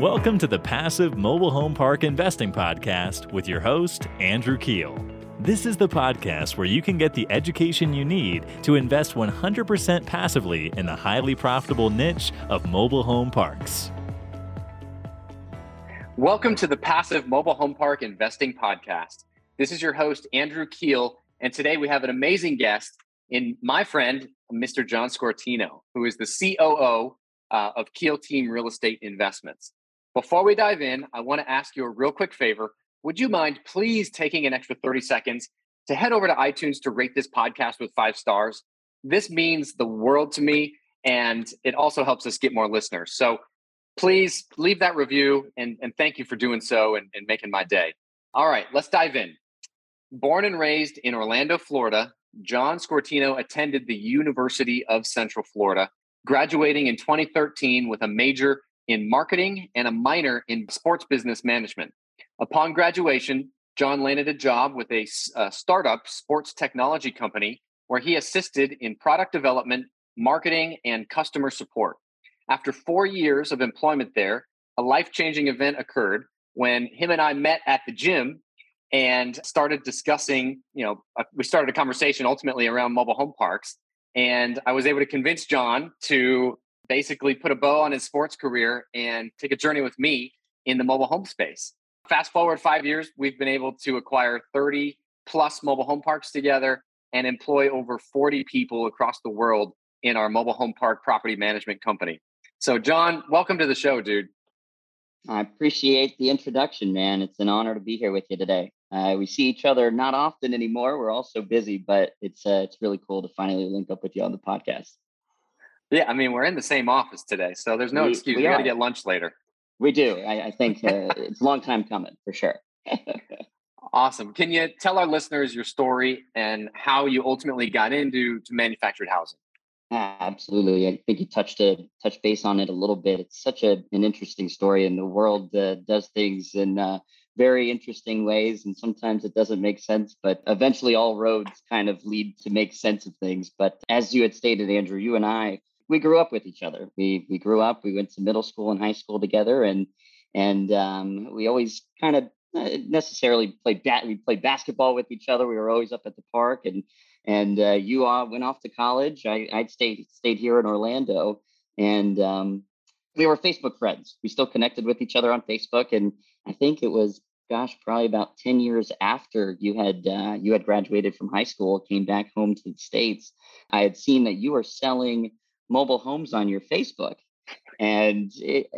Welcome to the Passive Mobile Home Park Investing Podcast with your host, Andrew Keel. This is the podcast where you can get the education you need to invest 100% passively in the highly profitable niche of mobile home parks. Welcome to the Passive Mobile Home Park Investing Podcast. This is your host, Andrew Keel, and today we have an amazing guest in my friend, Mr. John Scortino, who is the COO uh, of Keel Team Real Estate Investments. Before we dive in, I want to ask you a real quick favor. Would you mind please taking an extra 30 seconds to head over to iTunes to rate this podcast with five stars? This means the world to me, and it also helps us get more listeners. So please leave that review, and, and thank you for doing so and, and making my day. All right, let's dive in. Born and raised in Orlando, Florida, John Scortino attended the University of Central Florida, graduating in 2013 with a major in marketing and a minor in sports business management. Upon graduation, John landed a job with a, a startup sports technology company where he assisted in product development, marketing, and customer support. After four years of employment there, a life changing event occurred when him and I met at the gym and started discussing, you know, uh, we started a conversation ultimately around mobile home parks. And I was able to convince John to basically put a bow on his sports career and take a journey with me in the mobile home space. Fast forward five years, we've been able to acquire 30 plus mobile home parks together and employ over 40 people across the world in our mobile home park property management company. So, John, welcome to the show, dude. I appreciate the introduction, man. It's an honor to be here with you today. Uh, we see each other not often anymore. We're all so busy, but it's uh, it's really cool to finally link up with you on the podcast. Yeah, I mean, we're in the same office today, so there's no we, excuse. We, we got to get lunch later. We do. I, I think uh, it's a long time coming for sure. awesome. Can you tell our listeners your story and how you ultimately got into to manufactured housing? Absolutely. I think you touched a touch base on it a little bit. It's such a, an interesting story, and the world uh, does things in uh, very interesting ways, and sometimes it doesn't make sense. But eventually, all roads kind of lead to make sense of things. But as you had stated, Andrew, you and I we grew up with each other. We we grew up. We went to middle school and high school together, and and um, we always kind of necessarily played bat. We played basketball with each other. We were always up at the park, and and uh, you all went off to college. I I stayed stayed here in Orlando, and um, we were Facebook friends. We still connected with each other on Facebook, and I think it was gosh, probably about 10 years after you had uh, you had graduated from high school, came back home to the States, I had seen that you were selling mobile homes on your Facebook. And it,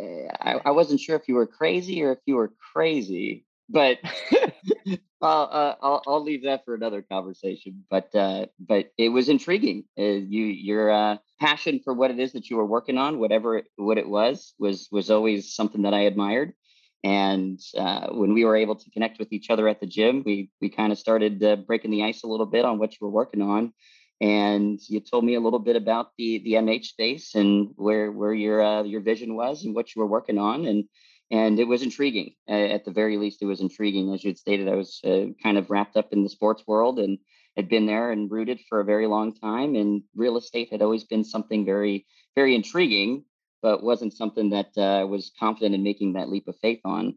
I, I, wasn't sure if you were crazy or if you were crazy, but I'll, uh, I'll, I'll leave that for another conversation. But uh, but it was intriguing. Uh, you your uh, passion for what it is that you were working on, whatever it, what it was, was was always something that I admired. And uh, when we were able to connect with each other at the gym, we we kind of started uh, breaking the ice a little bit on what you were working on and you told me a little bit about the the MH space and where where your uh, your vision was and what you were working on and and it was intriguing. Uh, at the very least it was intriguing. As you had stated I was uh, kind of wrapped up in the sports world and had been there and rooted for a very long time and real estate had always been something very very intriguing but wasn't something that uh, I was confident in making that leap of faith on.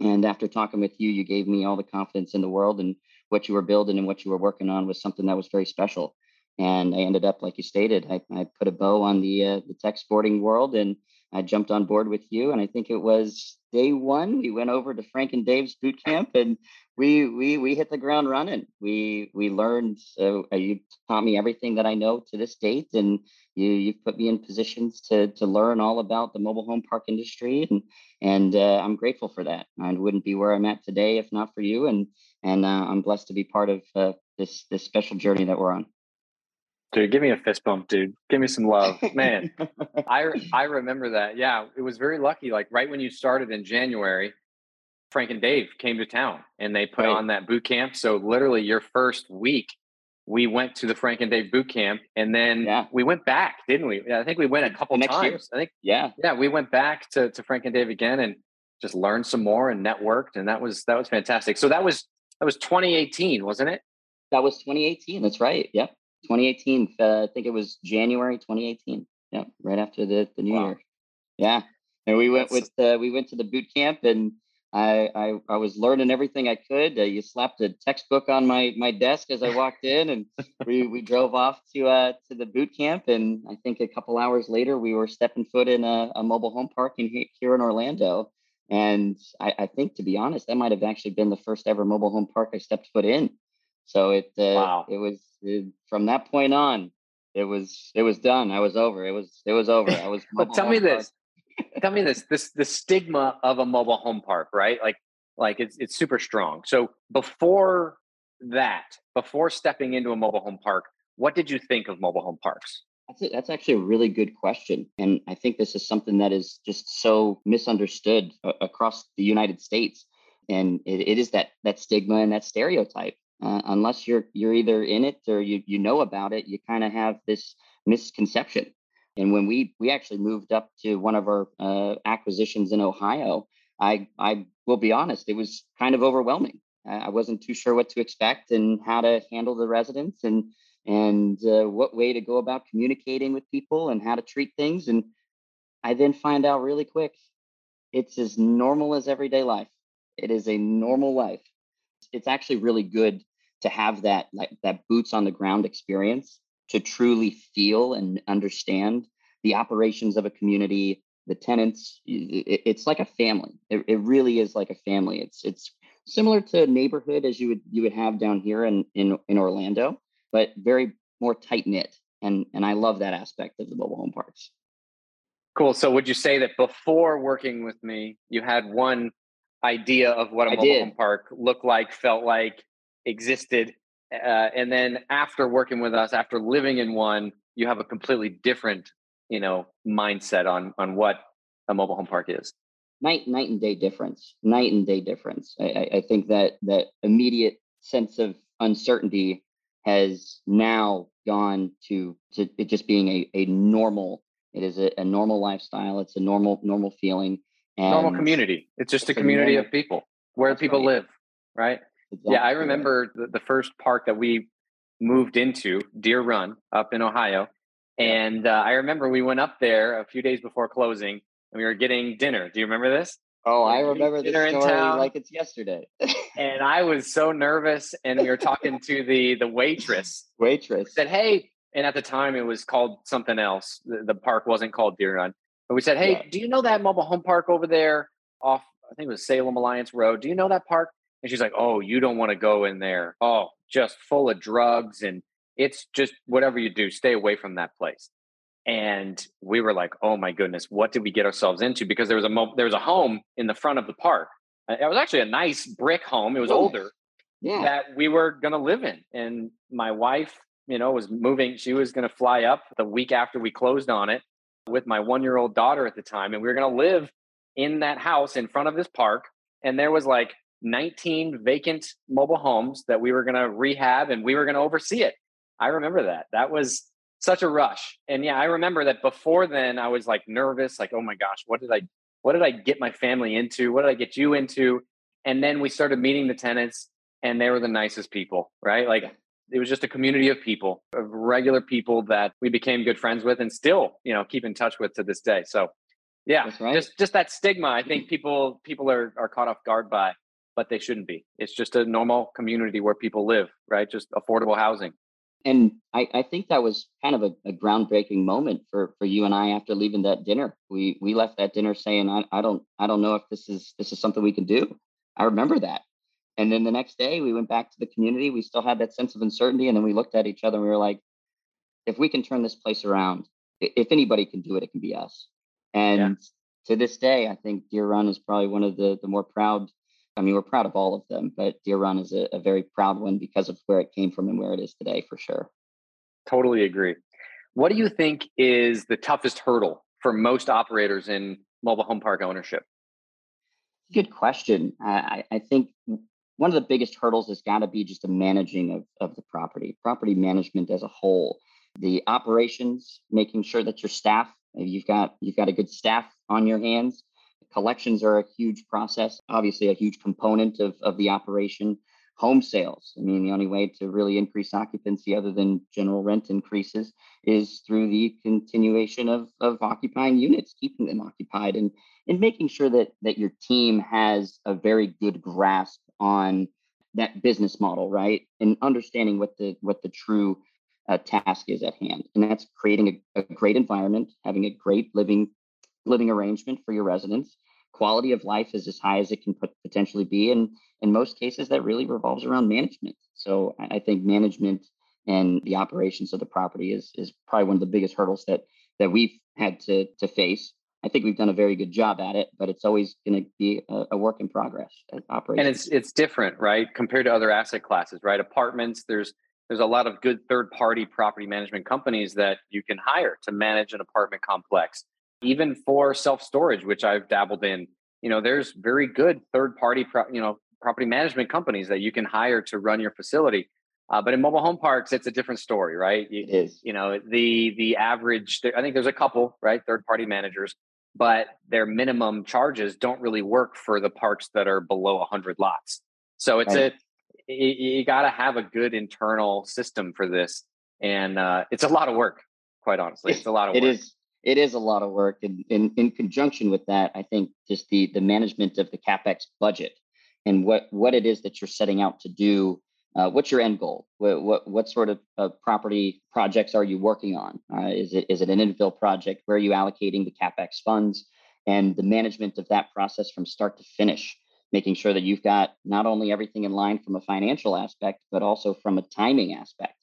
And after talking with you you gave me all the confidence in the world and what you were building and what you were working on was something that was very special and I ended up, like you stated, I, I put a bow on the uh, the tech sporting world, and I jumped on board with you. And I think it was day one. We went over to Frank and Dave's boot camp, and we we we hit the ground running. We we learned. Uh, you taught me everything that I know to this date, and you you've put me in positions to to learn all about the mobile home park industry, and and uh, I'm grateful for that. I wouldn't be where I'm at today if not for you, and and uh, I'm blessed to be part of uh, this this special journey that we're on. Dude, give me a fist bump, dude. Give me some love, man. I I remember that. Yeah, it was very lucky. Like right when you started in January, Frank and Dave came to town and they put right. on that boot camp. So literally, your first week, we went to the Frank and Dave boot camp, and then yeah. we went back, didn't we? I think we went a couple Next times. Year. I think yeah, yeah, we went back to to Frank and Dave again and just learned some more and networked, and that was that was fantastic. So that was that was 2018, wasn't it? That was 2018. That's right. Yep. 2018. Uh, I think it was January 2018. Yeah, right after the, the new wow. year. Yeah. and we went That's... with uh, we went to the boot camp and I, I, I was learning everything I could. Uh, you slapped a textbook on my my desk as I walked in, and we, we drove off to uh to the boot camp. And I think a couple hours later, we were stepping foot in a, a mobile home park in here in Orlando. And I, I, think, to be honest, that might have actually been the first ever mobile home park I stepped foot in. So it uh, wow. it was it, from that point on, it was it was done. I was over. It was it was over. I was. but tell me this tell me this this the stigma of a mobile home park right like like it's it's super strong so before that before stepping into a mobile home park what did you think of mobile home parks that's, a, that's actually a really good question and i think this is something that is just so misunderstood uh, across the united states and it, it is that that stigma and that stereotype uh, unless you're you're either in it or you you know about it you kind of have this misconception and when we we actually moved up to one of our uh, acquisitions in Ohio, I I will be honest, it was kind of overwhelming. I wasn't too sure what to expect and how to handle the residents and and uh, what way to go about communicating with people and how to treat things. And I then find out really quick, it's as normal as everyday life. It is a normal life. It's actually really good to have that like that boots on the ground experience to truly feel and understand the operations of a community, the tenants. It's like a family. It, really is like a family. It's it's similar to neighborhood as you would you would have down here in in, in Orlando, but very more tight knit. And and I love that aspect of the mobile home parks. Cool. So would you say that before working with me, you had one idea of what a mobile home park looked like, felt like, existed, uh, and then after working with us, after living in one, you have a completely different, you know, mindset on on what a mobile home park is. Night night and day difference. Night and day difference. I, I think that that immediate sense of uncertainty has now gone to to it just being a, a normal. It is a, a normal lifestyle. It's a normal normal feeling. And normal community. It's just it's a community normal, of people where people right. live, right? Exactly. Yeah, I remember the, the, first park that we moved into, Deer Run, up in Ohio. And uh, I remember we went up there a few days before closing and we were getting dinner. Do you remember this? Oh, I remember this story like it's yesterday. and I was so nervous. And we were talking to the the waitress. Waitress said, "Hey," and at the time it was called something else. The, the park wasn't called Deer Run, but we said, "Hey, yeah. do you know that mobile home park over there off? I think it was Salem Alliance Road. Do you know that park?" And she's like, Oh, you don't want to go in there. Oh, just full of drugs. And it's just whatever you do, stay away from that place. And we were like, Oh my goodness, what did we get ourselves into? Because there was a mo- there was a home in the front of the park. Uh, it was actually a nice brick home. It was older. Yeah. That we were gonna live in. And my wife, you know, was moving. She was gonna fly up the week after we closed on it with my one year old daughter at the time. And we were gonna live in that house in front of this park. And there was like 19 vacant mobile homes that we were going to rehab and we were going to oversee it. I remember that. That was such a rush. And yeah, I remember that before then I was like nervous, like, oh my gosh, what did I what did I get my family into? What did I get you into? And then we started meeting the tenants and they were the nicest people, right? Like it was just a community of people, of regular people that we became good friends with and still, you know, keep in touch with to this day. So yeah, right. just just that stigma I think people people are are caught off guard by but they shouldn't be. It's just a normal community where people live, right? Just affordable housing. And I, I think that was kind of a, a, groundbreaking moment for, for you and I after leaving that dinner. We we left that dinner saying, I, I don't I don't know if this is this is something we can do. I remember that. And then the next day we went back to the community. We still had that sense of uncertainty. And then we looked at each other and we were like, if we can turn this place around, if anybody can do it, it can be us. And yeah. to this day, I think Deer Run is probably one of the the more proud I mean, we're proud of all of them, but Deer Run is a, a very proud one because of where it came from and where it is today, for sure. Totally agree. What do you think is the toughest hurdle for most operators in mobile home park ownership? Good question. I, I think one of the biggest hurdles has got to be just the managing of, of the property, property management as a whole, the operations, making sure that your staff, you've got you've got a good staff on your hands, Collections are a huge process, obviously a huge component of, of the operation. home sales. I mean, the only way to really increase occupancy other than general rent increases is through the continuation of, of occupying units, keeping them occupied and, and making sure that, that your team has a very good grasp on that business model, right? And understanding what the what the true uh, task is at hand. And that's creating a, a great environment, having a great living living arrangement for your residents. Quality of life is as high as it can put, potentially be. And in most cases, that really revolves around management. So I think management and the operations of the property is is probably one of the biggest hurdles that that we've had to to face. I think we've done a very good job at it, but it's always going to be a, a, work in progress. Operations. And it's it's different, right, compared to other asset classes, right? Apartments, there's there's a lot of good third party property management companies that you can hire to manage an apartment complex even for self storage which i've dabbled in you know there's very good third party pro- you know property management companies that you can hire to run your facility uh, but in mobile home parks it's a different story right you, it is you know the the average i think there's a couple right third party managers but their minimum charges don't really work for the parks that are below 100 lots so it's right. a you, you got to have a good internal system for this and uh, it's a lot of work quite honestly it's a lot of work it is it is a lot of work and in, in conjunction with that i think just the the management of the capex budget and what what it is that you're setting out to do uh, what's your end goal what what, what sort of uh, property projects are you working on uh, is it is it an infill project where are you allocating the capex funds and the management of that process from start to finish making sure that you've got not only everything in line from a financial aspect, but also from a timing aspect.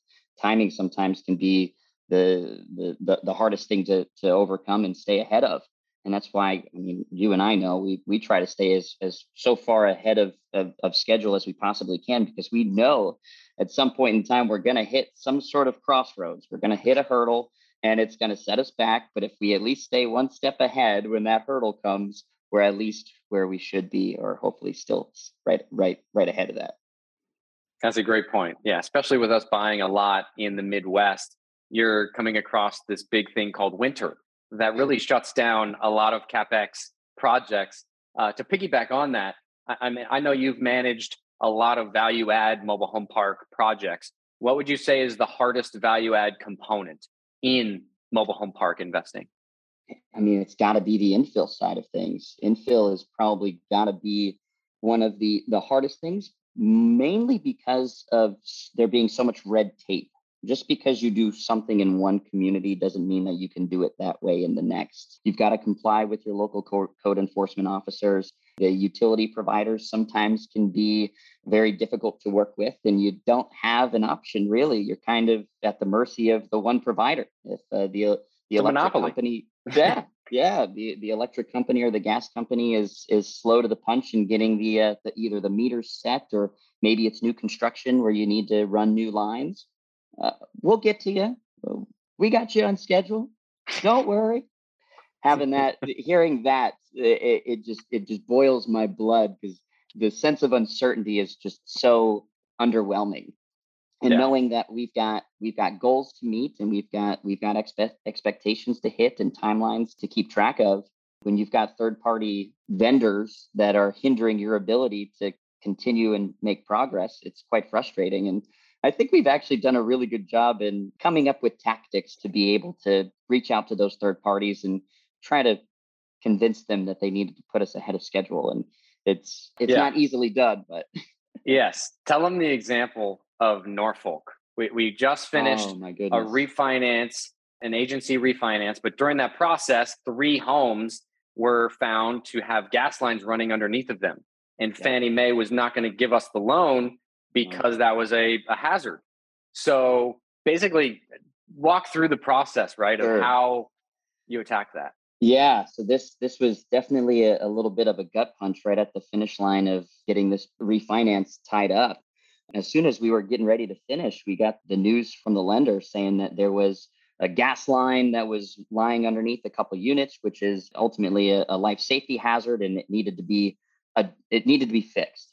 Timing sometimes can be the the the, the hardest thing to to overcome and stay ahead of. And that's why I mean you and I know we we try to stay as as so far ahead of, of, of schedule as we possibly can because we know at some point in time we're gonna hit some sort of crossroads. We're gonna hit a hurdle and it's going to set us back. But if we at least stay one step ahead when that hurdle comes, we're at least where we should be, or hopefully still right, right, right ahead of that. That's a great point. Yeah, especially with us buying a lot in the Midwest, you're coming across this big thing called winter that really shuts down a lot of capex projects. Uh, to piggyback on that, I, I mean, I know you've managed a lot of value add mobile home park projects. What would you say is the hardest value add component in mobile home park investing? I mean, it's got to be the infill side of things. Infill is probably got to be one of the the hardest things, mainly because of there being so much red tape. Just because you do something in one community doesn't mean that you can do it that way in the next. You've got to comply with your local code enforcement officers. The utility providers sometimes can be very difficult to work with, and you don't have an option really. You're kind of at the mercy of the one provider. If uh, the the electric monopoly. company yeah yeah the, the electric company or the gas company is is slow to the punch in getting the, uh, the either the meters set or maybe it's new construction where you need to run new lines uh, we'll get to you we got you on schedule. Don't worry. Having that hearing that it, it just it just boils my blood because the sense of uncertainty is just so underwhelming. And yeah. knowing that we've got we've got goals to meet and we've got we've got expect, expectations to hit and timelines to keep track of when you've got third party vendors that are hindering your ability to continue and make progress it's quite frustrating. And i think we've actually done a really good job in coming up with tactics to be able to reach out to those third parties and try to convince them that they needed to put us ahead of schedule and it's it's yeah. not easily done but yes tell them the example of Norfolk. We, we just finished oh, a refinance, an agency refinance, but during that process, three homes were found to have gas lines running underneath of them. And yeah. Fannie Mae was not going to give us the loan Mm-hmm. because that was a, a hazard. So basically, walk through the process, right, sure. of how you attack that. Yeah, so this this was definitely a, a, little bit of a gut punch right at the finish line of getting this refinance tied up. As soon as we were getting ready to finish, we got the news from the lender saying that there was a gas line that was lying underneath a couple units, which is ultimately a, a life safety hazard, and it needed to be a, it needed to be fixed.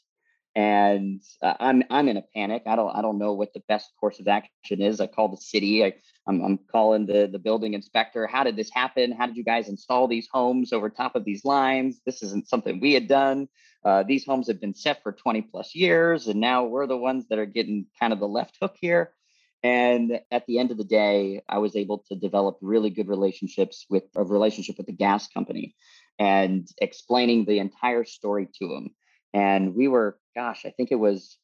And uh, I'm I'm in a panic. I don't I don't know what the best course of action is. I call the city. I I'm, I'm calling the the building inspector. How did this happen? How did you guys install these homes over top of these lines? This isn't something we had done. Uh, these homes have been set for 20 plus years, and now we're the ones that are getting kind of the left hook here. And at the end of the day, I was able to develop really good relationships with a relationship with the gas company and explaining the entire story to them. And we were, gosh, I think it was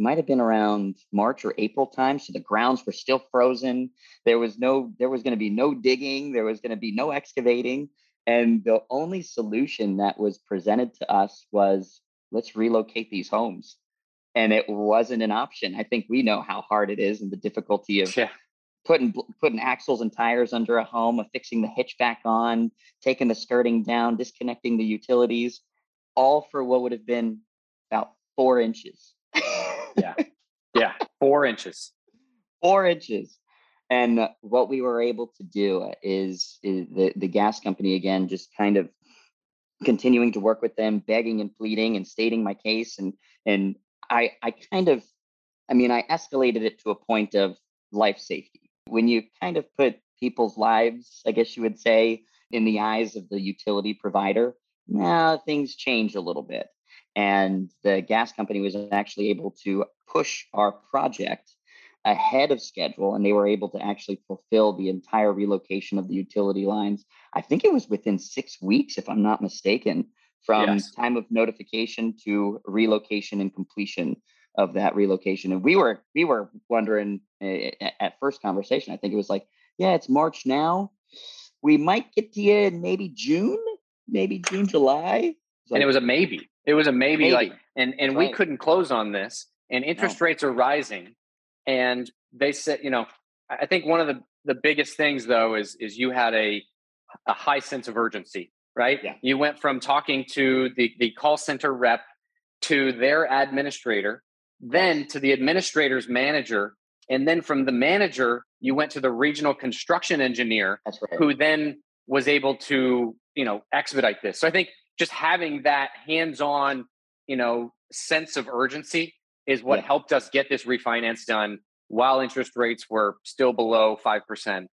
might have been around March or April time. So the grounds were still frozen. There was no, there was going to be no digging. There was going to be no excavating. And the only solution that was presented to us was let's relocate these homes. And it wasn't an option. I think we know how hard it is and the difficulty of yeah. putting putting axles and tires under a home, of fixing the hitch back on, taking the skirting down, disconnecting the utilities, all for what would have been about four inches yeah. Yeah. Four inches. Four inches. And what we were able to do is, is the, the gas company, again, just kind of continuing to work with them, begging and pleading and stating my case. And, and I, I kind of, I mean, I escalated it to a point of life safety. When you kind of put people's lives, I guess you would say, in the eyes of the utility provider, now things change a little bit. And the gas company was actually able to push our project ahead of schedule and they were able to actually fulfill the entire relocation of the utility lines. I think it was within six weeks, if I'm not mistaken, from yes. time of notification to relocation and completion of that relocation. And we were we were wondering uh, at first conversation, I think it was like, yeah, it's March now. We might get to you in maybe June, maybe June, July. Like, and it was a maybe. It was a maybe, maybe. like, and and right. we couldn't close on this, and oh. interest no. rates are rising, and they said, you know, I think one of the the biggest things though is is you had a a high sense of urgency, right? Yeah. You went from talking to the the call center rep to their administrator, then to the administrator's manager, and then from the manager you went to the regional construction engineer, right. who then was able to you know expedite this. So I think just having that hands-on, you know, sense of urgency is what yeah. helped us get this refinance done while interest rates were still below 5%.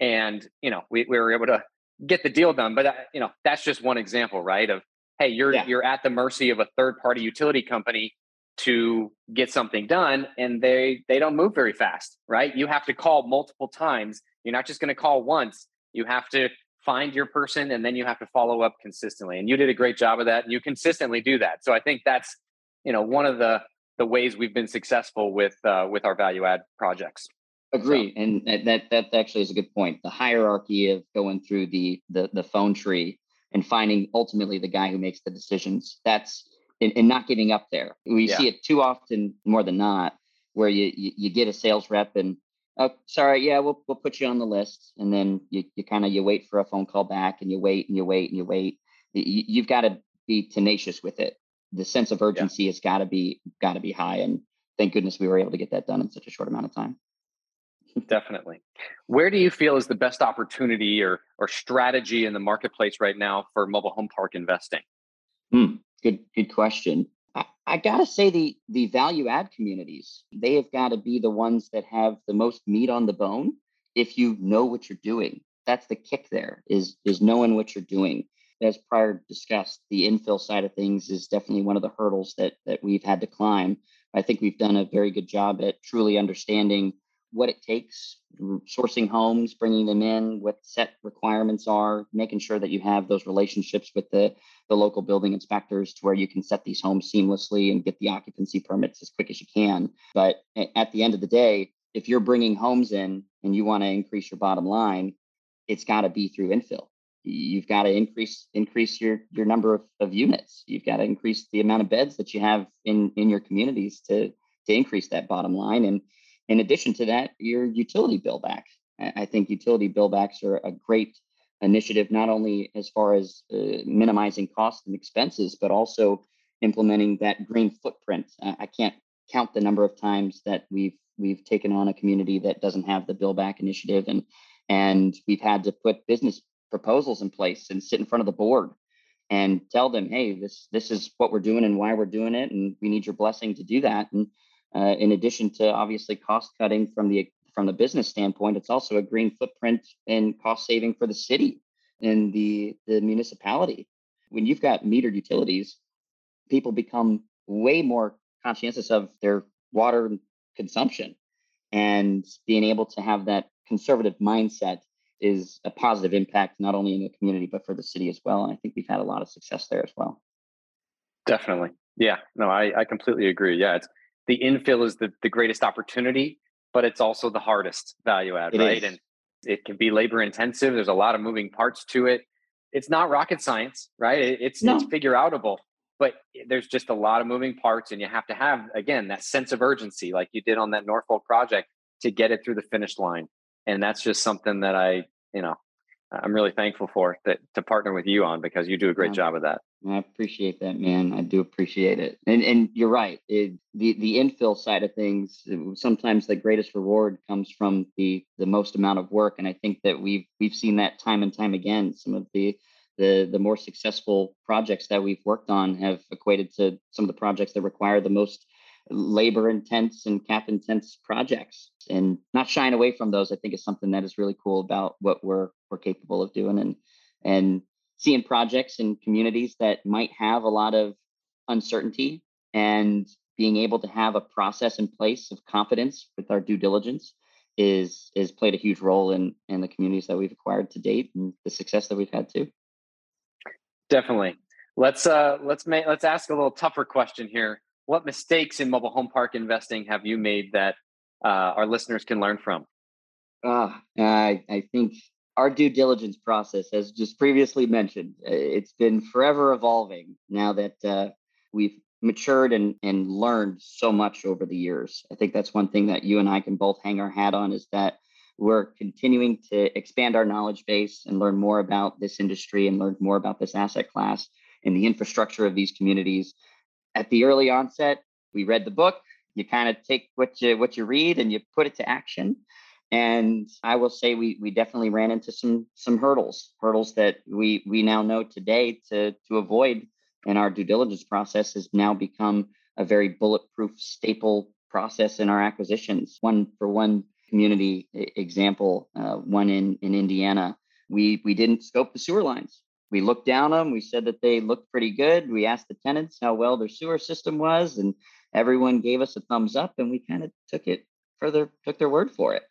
And, you know, we, we were able to get the deal done. But, uh, you know, that's just one example, right? Of, hey, you're, yeah. you're at the mercy of a third party utility company to get something done and they they don't move very fast right you have to call multiple times you're not just going to call once you have to find your person and then you have to follow up consistently and you did a great job of that and you consistently do that so i think that's you know one of the the ways we've been successful with uh, with our value add projects agree so. and that that actually is a good point the hierarchy of going through the the, the phone tree and finding ultimately the guy who makes the decisions that's and, and not giving up there we yeah. see it too often more than not where you, you you get a sales rep and oh, sorry, yeah, we'll we'll put you on the list, and then you you kind of you wait for a phone call back, and you wait and you wait and you wait. You, you've got to be tenacious with it. The sense of urgency yeah. has got to be got to be high, and thank goodness we were able to get that done in such a short amount of time. Definitely. Where do you feel is the best opportunity or or strategy in the marketplace right now for mobile home park investing? Hmm, good good question. I, gotta say the the value add communities, they have got to be the ones that have the most meat on the bone if you know what you're doing. That's the kick there is is knowing what you're doing. As prior discussed, the infill side of things is definitely one of the hurdles that that we've had to climb. I think we've done a very good job at truly understanding what it takes, sourcing homes, bringing them in, what set requirements are, making sure that you have those relationships with the, the local building inspectors to where you can set these homes seamlessly and get the occupancy permits as quick as you can. But at the end of the day, if you're bringing homes in and you want to increase your bottom line, it's got to be through infill. You've got to increase increase your your number of, of units. You've got to increase the amount of beds that you have in in your communities to to increase that bottom line. And in addition to that, your utility bill back. I think utility bill backs are a great initiative, not only as far as uh, minimizing costs and expenses, but also implementing that green footprint. I can't count the number of times that we've we've taken on a community that doesn't have the bill back initiative, and and we've had to put business proposals in place and sit in front of the board and tell them, hey, this this is what we're doing and why we're doing it, and we need your blessing to do that. And uh, in addition to obviously cost cutting from the from the business standpoint, it's also a green footprint and cost saving for the city and the the municipality. When you've got metered utilities, people become way more conscientious of their water consumption. And being able to have that conservative mindset is a positive impact not only in the community but for the city as well. And i think we've had a lot of success there as well. Definitely. Yeah. No i, I completely agree. Yeah it's the infill is the, the greatest opportunity but it's also the hardest value add it right is. and it can be labor intensive there's a lot of moving parts to it it's not rocket science right it, it's no. it's figure outable but there's just a lot of moving parts and you have to have again that sense of urgency like you did on that norfolk project to get it through the finish line and that's just something that i you know i'm really thankful for that to partner with you on because you do a great Yeah. job of that I appreciate that, man. I do appreciate it. And and you're right. It, the the infill side of things, sometimes the greatest reward comes from the the most amount of work. And I think that we've we've seen that time and time again. Some of the the the more successful projects that we've worked on have equated to some of the projects that require the most labor intense and cap intense projects. And not shying away from those, I think is something that is really cool about what we're we're capable of doing. And and seeing projects in communities that might have a lot of uncertainty and being able to have a process in place of confidence with our due diligence is is played a huge role in in the communities that we've acquired to date and the success that we've had too. Definitely. Let's uh let's make let's ask a little tougher question here. What mistakes in mobile home park investing have you made that uh, our listeners can learn from? Uh, I I think our due diligence process, as just previously mentioned, it's been forever evolving now that uh, we've matured and, and learned so much over the years. I think that's one thing that you and I can both hang our hat on is that we're continuing to expand our knowledge base and learn more about this industry and learn more about this asset class and the infrastructure of these communities. At the early onset, we read the book. You kind of take what you what you read and you put it to action. And I will say we we definitely ran into some some hurdles, hurdles that we we now know today to to avoid in our due diligence process has now become a very bulletproof staple process in our acquisitions. One for one community example, uh, one in in Indiana, we we didn't scope the sewer lines. We looked down them. We said that they looked pretty good. We asked the tenants how well their sewer system was, and everyone gave us a thumbs up. And we kind of took it further, took their word for it.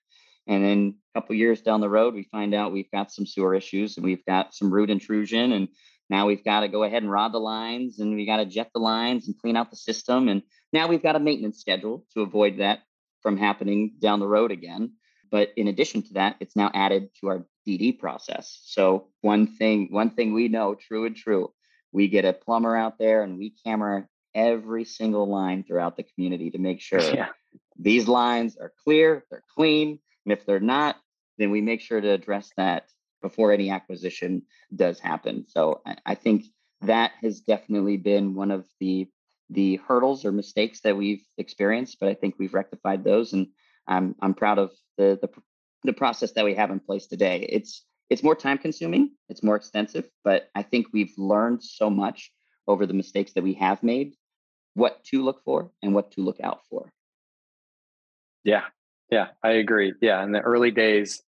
And then a couple years down the road, we find out we've got some sewer issues and we've got some root intrusion. And now we've got to go ahead and rod the lines and we got to jet the lines and clean out the system. And now we've got a maintenance schedule to avoid that from happening down the road again. But in addition to that, it's now added to our DD process. So one thing, one thing we know, true and true, we get a plumber out there and we camera every single line throughout the community to make sure Yeah. these lines are clear, they're clean, and if they're not, then we make sure to address that before any acquisition does happen. So I, I think that has definitely been one of the the hurdles or mistakes that we've experienced, but I think we've rectified those, and I'm I'm proud of the the, the process that we have in place today. It's it's more time consuming, it's more extensive, but I think we've learned so much over the mistakes that we have made, what to look for and what to look out for. Yeah, yeah, I agree. Yeah, in the early days,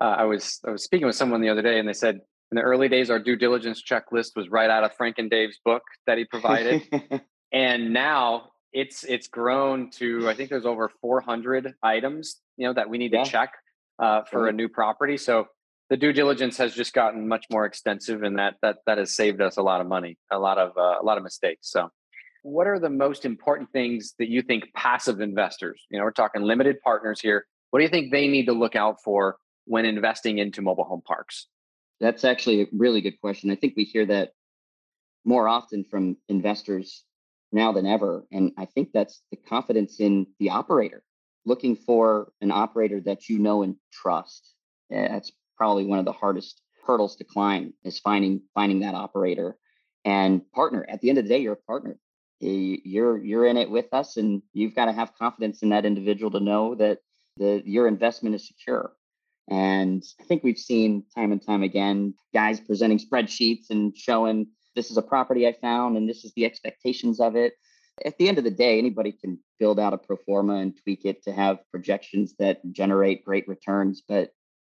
uh, I was I was speaking with someone the other day, and they said in the early days, our due diligence checklist was right out of Frank and Dave's book that he provided, and now it's it's grown to I think there's over 400 items you know that we need Yeah. to check uh, for a new property. So the due diligence has just gotten much more extensive, and that that that has saved us a lot of money, a lot of uh, a lot of mistakes. So what are the most important things that you think passive investors, you know, we're talking limited partners here, what do you think they need to look out for when investing into mobile home parks? That's actually a really good question. I think we hear that more often from investors now than ever. And I think that's the confidence in the operator, looking for an operator that you know and trust. Eh, that's probably one of the hardest hurdles to climb is finding finding that operator and partner. At the end of the day, you're a partner. Eh, you're you're in it with us, and you've got to have confidence in that individual to know that the your investment is secure. And I think we've seen time and time again guys presenting spreadsheets and showing this is a property I found and this is the expectations of it. At the end of the day, anybody can build out a pro forma and tweak it to have projections that generate great returns, but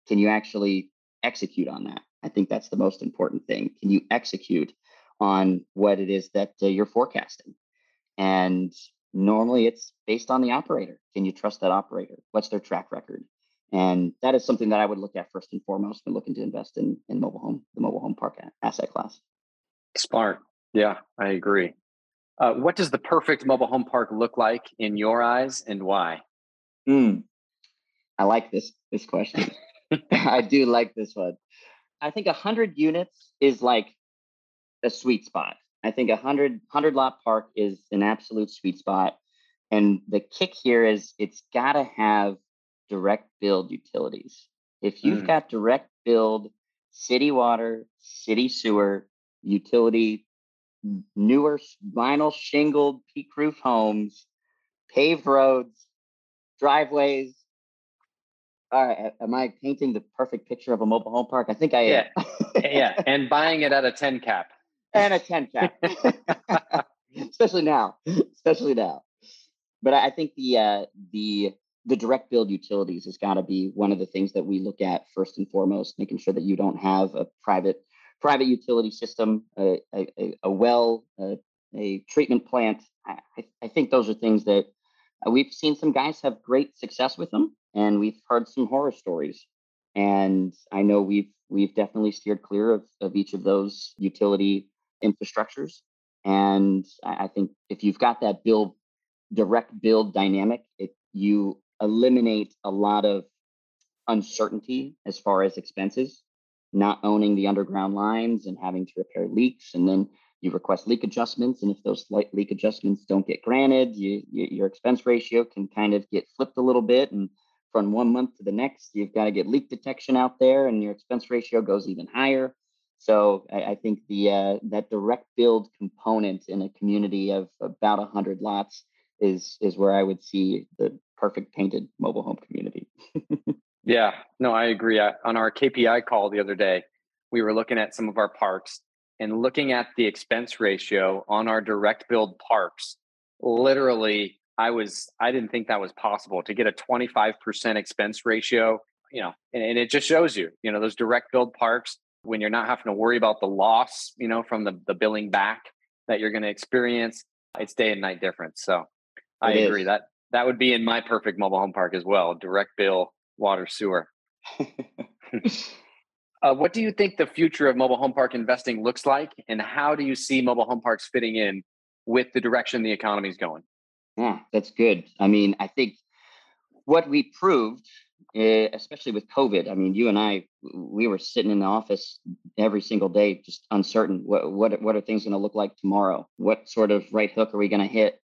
can you actually execute on that? I think that's the most important thing. Can you execute on what it is that uh, you're forecasting? And normally it's based on the operator. Can you trust that operator? What's their track record? And that is something that I would look at first and foremost when looking to invest in, in mobile home, the mobile home park asset class. Smart. Yeah, I agree. Uh, what does the perfect mobile home park look like in your eyes and why? Mm, I like this this question. I do like this one. I think 100 units is like a sweet spot. I think a 100, 100 lot park is an absolute sweet spot. And the kick here is it's got to have direct billed utilities. If you've mm. got direct billed city water, city sewer, utility, newer vinyl shingled peak roof homes, paved roads, driveways. All right, am I painting the perfect picture of a mobile home park? I think I am. Yeah, yeah. and buying it at a 10 cap. And a 10 cap. especially now, especially now. But I think the uh, the the direct billed utilities has got to be one of the things that we look at first and foremost, making sure that you don't have a private private utility system, a, a, a well, a, a, treatment plant. I, I, think those are things that uh, we've seen some guys have great success with them, and we've heard some horror stories. And I know we've we've definitely steered clear of, of each of those utility infrastructures. And I, I think if you've got that build direct billed dynamic, it you eliminate a lot of uncertainty as far as expenses not owning the underground lines and having to repair leaks. And then you request leak adjustments. And if those leak adjustments don't get granted, you, you, your expense ratio can kind of get flipped a little bit. And from one month to the next, you've got to get leak detection out there and your expense ratio goes even higher. So I, I think the uh, that direct billed component in a community of about 100 lots is is where I would see the perfect painted mobile home community. Yeah, no, I agree. I, on our KPI call the other day, we were looking at some of our parks and looking at the expense ratio on our direct billed parks. Literally, I was I didn't think that was possible to get a 25% expense ratio, you know, and, and it just shows you, you know, those direct billed parks when you're not having to worry about the loss, you know, from the, the billing back that you're going to experience, it's day and night difference. So I it agree is. that that would be in my perfect mobile home park as well. Direct bill water, sewer. uh, what do you think the future of mobile home park investing looks like, and how do you see mobile home parks fitting in with the direction the economy is going? Yeah, that's good. I mean, I think what we proved, uh, especially with COVID, I mean, you and I, we were sitting in the office every single day, just uncertain. What what what are things going to look like tomorrow? What sort of right hook are we going to hit,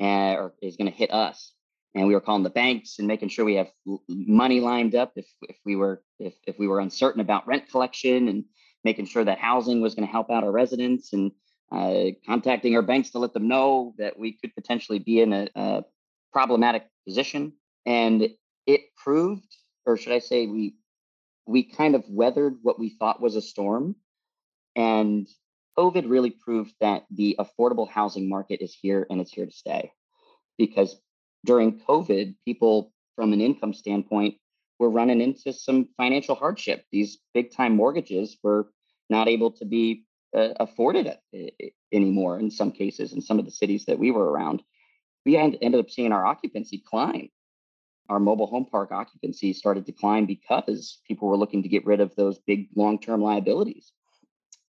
uh, or is going to hit us? And we were calling the banks and making sure we have money lined up if, if we were if, if we were uncertain about rent collection and making sure that housing was going to help out our residents and uh, contacting our banks to let them know that we could potentially be in a, a problematic position. And it proved or should i say we we kind of weathered what we thought was a storm. And covid really proved that the affordable housing market is here and it's here to stay because during COVID, people from an income standpoint were running into some financial hardship. These big time mortgages were not able to be uh, afforded uh, anymore in some cases in some of the cities that we were around. We ended up seeing our occupancy climb. Our mobile home park occupancy started to climb because people were looking to get rid of those big long term liabilities.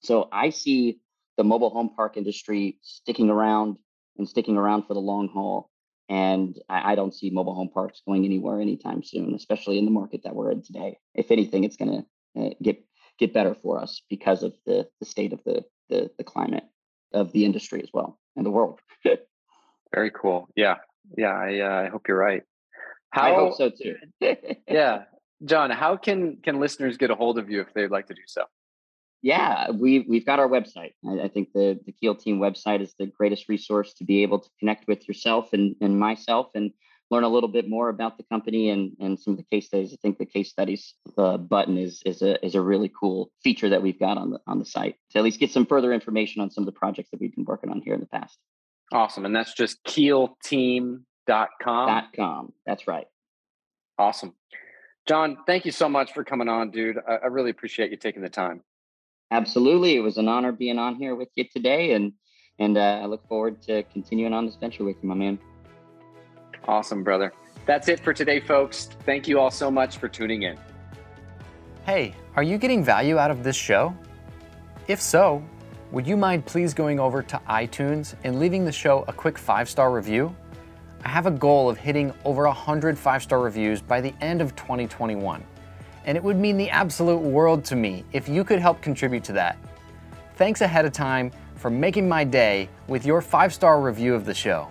So I see the mobile home park industry sticking around and sticking around for the long haul. And I, I, don't see mobile home parks going anywhere anytime soon, especially in the market that we're in today. If anything, it's going to uh, get get better for us because of the the state of the the, the climate of the industry as well and the world. Very cool. Yeah, yeah. I uh, I hope you're right. How, I hope so too. yeah, John. How can can listeners get a hold of you if they'd like to do so? Yeah, we we've got our website. I, I, think the the Keel Team website is the greatest resource to be able to connect with yourself and and myself. And learn a little bit more about the company and, and some of the case studies. I think the case studies uh, button is, is, a, is a really cool feature that we've got on the, on the site to at least get some further information on some of the projects that we've been working on here in the past. Awesome. And that's just keelteam.com. Dot com. That's right. Awesome. John, thank you so much for coming on, dude. I, I really appreciate you taking the time. Absolutely. It was an honor being on here with you today. And, and uh, I look forward to continuing on this venture with you, my man. Awesome, brother. That's it for today, folks. Thank you all so much for tuning in. Hey, are you getting value out of this show? If so, would you mind please going over to iTunes and leaving the show a quick five star review? I have a goal of hitting over 100 five star reviews by the end of 2021, and it would mean the absolute world to me if you could help contribute to that. Thanks ahead of time for making my day with your five star review of the show.